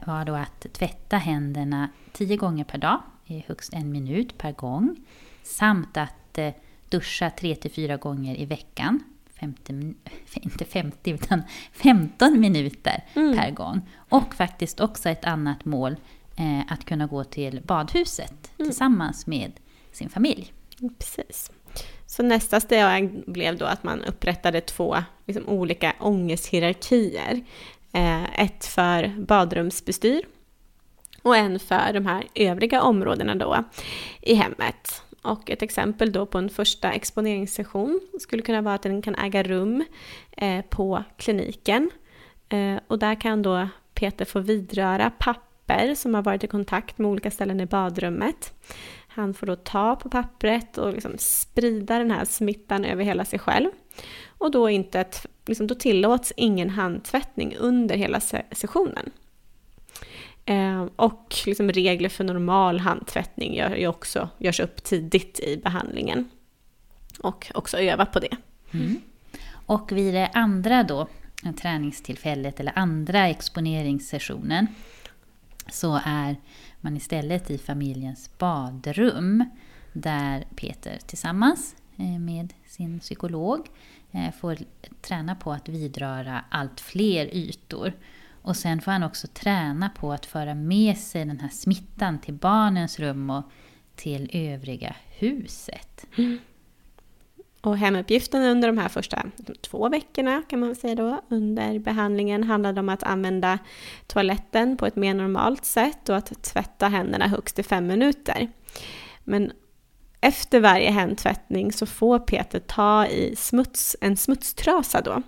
Speaker 1: var då att tvätta händerna tio gånger per dag, i högst en minut per gång. Samt att eh, duscha tre till fyra gånger i veckan. 50, *laughs* inte 50 utan 15 minuter mm. per gång. Och faktiskt också ett annat mål, att kunna gå till badhuset mm. tillsammans med sin familj.
Speaker 2: Precis. Så nästa steg blev då att man upprättade två liksom, olika ångesthierarkier. Eh, ett för badrumsbestyr och en för de här övriga områdena då i hemmet. Och ett exempel då på en första exponeringssession skulle kunna vara att den kan äga rum eh, på kliniken. Eh, och där kan då Peter få vidröra papper som har varit i kontakt med olika ställen i badrummet. Han får då ta på pappret och liksom sprida den här smittan över hela sig själv. Och då, inte ett, liksom, då tillåts ingen handtvättning under hela sessionen. Eh, och liksom regler för normal handtvättning gör, också, görs upp tidigt i behandlingen. Och också öva på det.
Speaker 1: Mm. Och vid det andra då, eh, träningstillfället eller andra exponeringssessionen så är man istället i familjens badrum där Peter tillsammans eh, med sin psykolog eh, Eh, får träna på att vidröra allt fler ytor. Och sen får han också träna på att föra med sig den här smittan till barnens rum och till övriga huset. Mm.
Speaker 2: Och hemuppgiften under de här första två veckorna kan man säga då, under behandlingen handlade om att använda toaletten på ett mer normalt sätt och att tvätta händerna högst i fem minuter. Men efter varje händtvättning så får Peter ta i smuts, en smutstrasa då,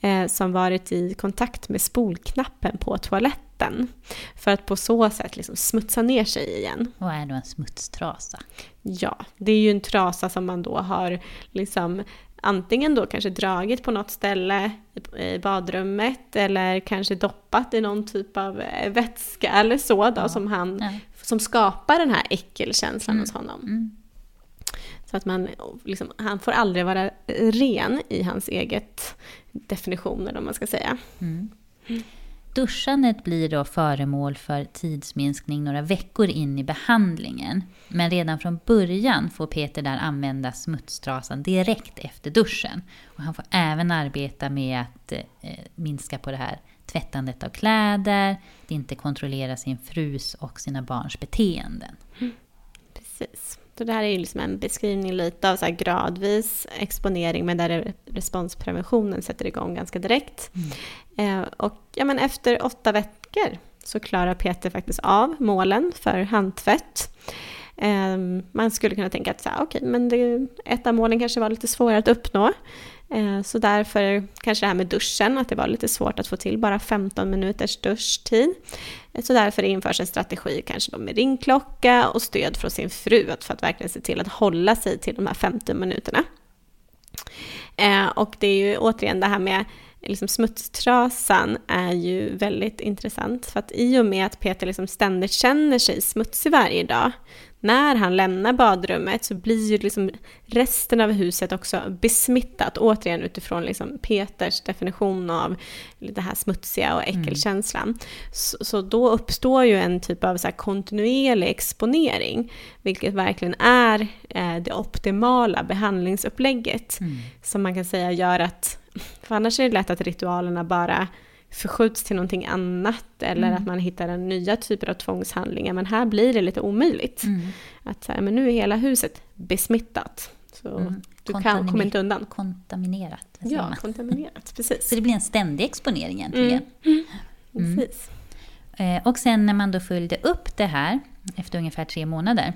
Speaker 2: eh, som varit i kontakt med spolknappen på toaletten. För att på så sätt liksom smutsa ner sig igen.
Speaker 1: Vad är då en smutstrasa?
Speaker 2: Ja, det är ju en trasa som man då har liksom antingen då kanske dragit på något ställe i badrummet eller kanske doppat i någon typ av eh, vätska eller så då, ja. som, han, ja. som skapar den här äckelkänslan mm. hos honom. Mm. Så att man, liksom, han får aldrig vara ren i hans eget definitioner om man ska säga. Mm.
Speaker 1: Duschandet blir då föremål för tidsminskning några veckor in i behandlingen. Men redan från början får Peter där använda smutstrasan direkt efter duschen. Och han får även arbeta med att eh, minska på det här tvättandet av kläder, inte kontrollera sin frus och sina barns beteenden. Mm.
Speaker 2: Precis. Så det här är liksom en beskrivning lite av så gradvis exponering men där responspreventionen sätter igång ganska direkt. Mm. Eh, och ja, men efter åtta veckor så klarar Peter faktiskt av målen för handtvätt. Eh, man skulle kunna tänka att så här, okay, men det, ett av målen kanske var lite svårare att uppnå. Eh, så därför kanske det här med duschen, att det var lite svårt att få till bara 15 minuters duschtid. Eh, så därför införs en strategi kanske då med ringklocka och stöd från sin fru för att verkligen se till att hålla sig till de här 15 minuterna. Eh, och det är ju återigen det här med liksom smutstrasan är ju väldigt intressant. För att i och med att Peter liksom ständigt känner sig smutsig varje dag när han lämnar badrummet så blir ju liksom resten av huset också besmittat, återigen utifrån liksom Peters definition av det här smutsiga och mm. äckelkänslan. Mm. Så, så, då uppstår ju en typ av så kontinuerlig exponering, vilket verkligen är eh, det optimala behandlingsupplägget, mm. som man kan säga gör att, för annars är det lätt att ritualerna bara förskjuts till någonting annat eller mm. att man hittar en nya typer av tvångshandlingar. Men här blir det lite omöjligt. Mm. Att så här, men nu är hela huset besmittat. Så mm. du kan, kommer inte undan.
Speaker 1: Kontaminerat.
Speaker 2: Ja, kontaminerat, *laughs* precis.
Speaker 1: Så det blir en ständig exponering egentligen. Mm. Mm. Precis. Eh, och sen när man då följde upp det här efter ungefär tre månader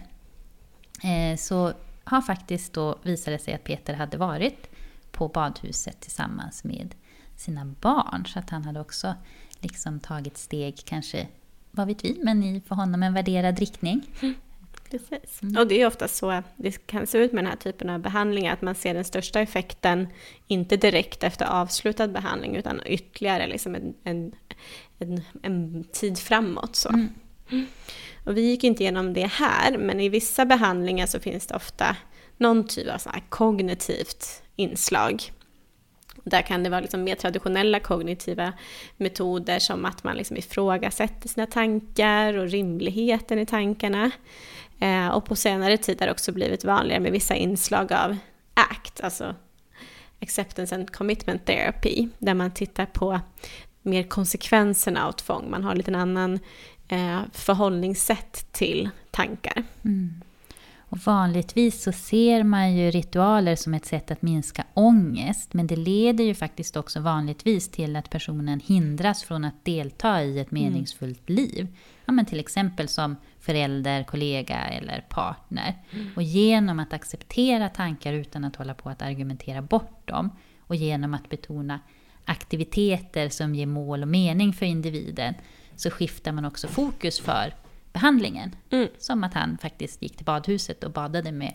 Speaker 1: eh, så har faktiskt då visat det sig att Peter hade varit på badhuset tillsammans med sina barn. Så att han hade också liksom tagit steg, kanske, vad vet vi, men i för honom en värderad riktning.
Speaker 2: Mm. *laughs* Precis. Mm. Och det är ofta så det kan se ut med den här typen av behandlingar, att man ser den största effekten inte direkt efter avslutad behandling, utan ytterligare liksom en, en, en, en tid framåt. Så. Mm. Och vi gick inte igenom det här, men i vissa behandlingar så finns det ofta någon typ av så kognitivt inslag. Där kan det vara liksom mer traditionella kognitiva metoder som att man liksom ifrågasätter sina tankar och rimligheten i tankarna. Eh, och på senare tid har det också blivit vanligare med vissa inslag av ACT, alltså Acceptance and Commitment Therapy, där man tittar på mer konsekvenserna av tvång. Man har lite en annan eh, förhållningssätt till tankar. Mm.
Speaker 1: Och vanligtvis så ser man ju ritualer som ett sätt att minska ångest, men det leder ju faktiskt också vanligtvis till att personen hindras från att delta i ett mm. meningsfullt mm. liv. Ja, men till exempel som förälder, kollega eller partner. Mm. Och genom att acceptera tankar utan att hålla på att argumentera bort dem och genom att betona aktiviteter som ger mål och mening för individen så skiftar man också fokus för behandlingen. Mm. Som att han faktiskt gick till badhuset och badade med,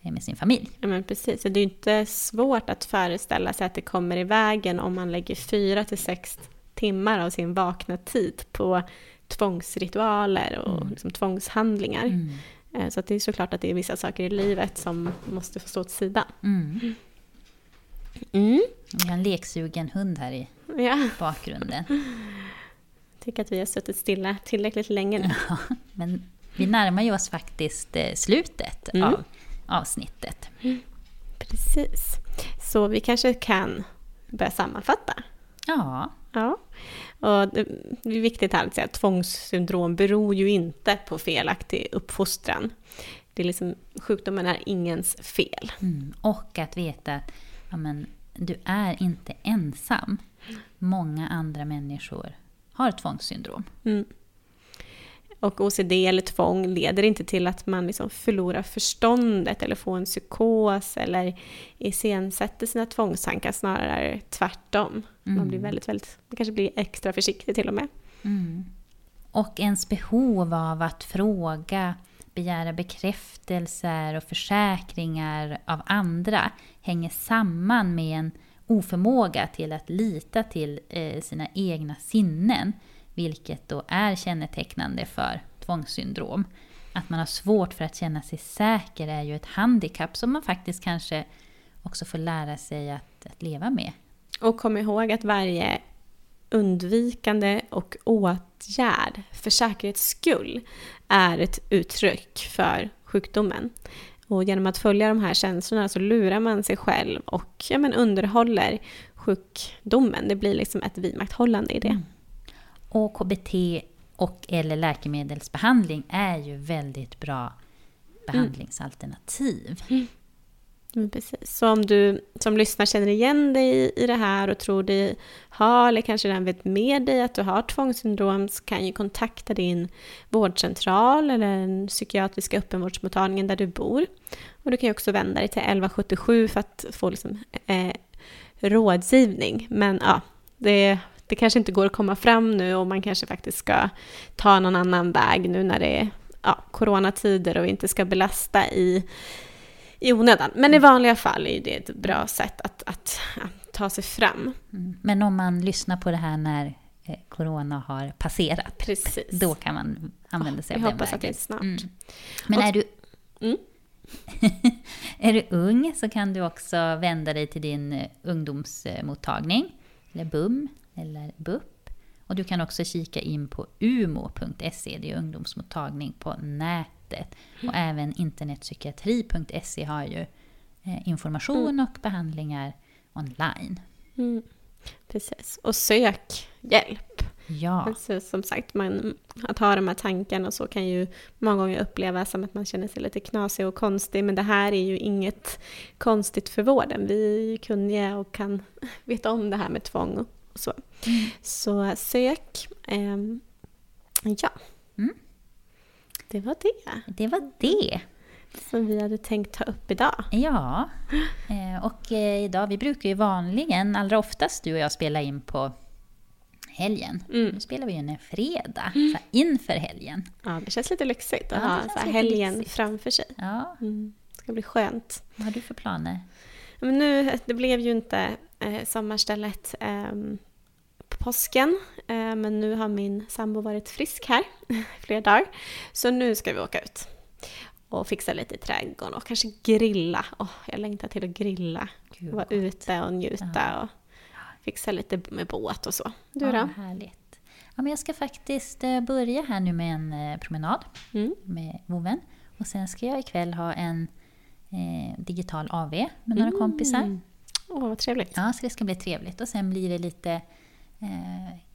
Speaker 1: med sin familj.
Speaker 2: Ja, men precis. Det är ju inte svårt att föreställa sig att det kommer i vägen om man lägger fyra till sex timmar av sin vakna tid på tvångsritualer och mm. liksom tvångshandlingar. Mm. Eh, så det är såklart att det är vissa saker i livet som måste få stå åt sidan. Mm.
Speaker 1: Mm. Vi har en leksugen hund här i ja. bakgrunden *laughs*
Speaker 2: tycker att vi har suttit stilla tillräckligt länge nu. Ja,
Speaker 1: men vi närmar ju oss faktiskt eh, slutet mm. av avsnittet. Mm.
Speaker 2: Precis. Så vi kanske kan börja sammanfatta.
Speaker 1: Ja.
Speaker 2: ja. Och det är viktigt att säga att tvångssyndrom beror ju inte på felaktig uppfostran. det är liksom, sjukdomen är ingens fel.
Speaker 1: Mm. Och att veta att ja, men, du är inte ensam. Många andra människor har tvångssyndrom.
Speaker 2: Mm. Och OCD eller tvång leder inte till att man liksom förlorar förståndet eller får en psykos eller iscensätter sina tvångstankar, snarare tvärtom. Mm. Man blir väldigt, väldigt, man kanske blir extra försiktig till och med.
Speaker 1: Mm. Och ens behov av att fråga, begära bekräftelser och försäkringar av andra hänger samman med en oförmåga till att lita till eh, sina egna sinnen vilket då är kännetecknande för tvångssyndrom. Att man har svårt för att känna sig säker är ju ett handikapp som man faktiskt kanske också får lära sig att, att leva med.
Speaker 2: Och kom ihåg att varje undvikande och åtgärd för säkerhets skull är ett uttryck för sjukdomen. Och genom att följa de här känslorna så lurar man sig själv och ja, men underhåller sjukdomen. Det blir liksom ett vidmakthållande i det. Mm.
Speaker 1: Och KBT och eller läkemedelsbehandling är ju väldigt bra behandlingsalternativ.
Speaker 2: Mm. Mm, precis. Så om du som lyssnar känner igen dig i det här och tror dig ha, eller kanske redan vet med dig att du har tvångssyndrom, så kan ju kontakta din vårdcentral eller den psykiatriska öppenvårdsmottagningen där du bor. Och du kan ju också vända dig till 1177 för att få liksom, eh, rådgivning. Men ja, det det kanske inte går att komma fram nu och man kanske faktiskt ska ta någon annan väg nu när det är ja, coronatider och vi inte ska belasta i, i onödan. Men i vanliga fall är det ett bra sätt att, att ja, ta sig fram.
Speaker 1: Mm. Men om man lyssnar på det här när eh, corona har passerat,
Speaker 2: Precis.
Speaker 1: då kan man använda sig oh, av den vägen.
Speaker 2: Vi hoppas att det är snart. Mm.
Speaker 1: Men och, är du... Mm. *laughs* är du ung så kan du också vända dig till din eh, ungdomsmottagning, eller BUM, eller BUP. Och du kan också kika in på umo.se, det är ungdomsmottagning på nätet. Och mm. även internetpsykiatri.se har ju eh, information mm. och behandlingar online.
Speaker 2: Mm. Precis, och sök hjälp.
Speaker 1: Ja.
Speaker 2: Alltså, som sagt, man, att ha de här tankarna och så kan ju många gånger upplevas som att man känner sig lite knasig och konstig. Men det här är ju inget konstigt för vården. Vi är ju kunniga och kan *laughs* veta om det här med tvång så, mm. så sök. Um, ja. Mm. Det var det.
Speaker 1: Det var det.
Speaker 2: Som vi hade tänkt ta upp idag.
Speaker 1: Ja. Eh, och eh, idag, vi brukar ju vanligen, allra oftast du och jag spela in på helgen. Mm. Nu spelar vi ju en fredag, mm. så inför helgen.
Speaker 2: Ja, det känns lite lyxigt att ja, ha så helgen lyxigt. framför sig.
Speaker 1: Ja.
Speaker 2: Mm. Det ska bli skönt.
Speaker 1: Vad har du för planer?
Speaker 2: Men nu, det blev ju inte eh, sommarstället eh, påsken. Eh, men nu har min sambo varit frisk här *laughs* flera dagar. Så nu ska vi åka ut och fixa lite i trädgården och kanske grilla. Oh, jag längtar till att grilla. Gud, Vara ute och njuta ja. och fixa lite med båt och så. Du
Speaker 1: ja,
Speaker 2: då?
Speaker 1: Härligt. Ja, men jag ska faktiskt eh, börja här nu med en eh, promenad mm. med voven. Och sen ska jag ikväll ha en eh, digital AV med några mm. kompisar.
Speaker 2: Åh, oh, vad trevligt.
Speaker 1: Ja, så det ska bli trevligt. Och sen blir det lite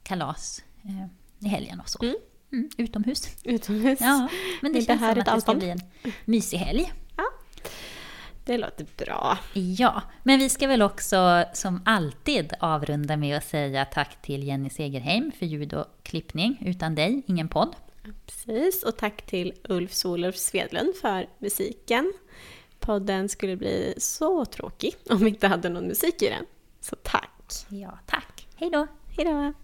Speaker 1: kalas eh, i helgen och så. Mm. Mm, utomhus.
Speaker 2: Utomhus.
Speaker 1: Ja, men det, det känns som att det ska bli en mysig helg.
Speaker 2: Ja, det låter bra.
Speaker 1: Ja, men vi ska väl också som alltid avrunda med att säga tack till Jenny Segerheim för ljud och klippning. Utan dig, ingen podd.
Speaker 2: Precis, och tack till Ulf Solulf Svedlund för musiken. Podden skulle bli så tråkig om vi inte hade någon musik i den. Så tack!
Speaker 1: Ja, tack. Hej då!
Speaker 2: Hejdå!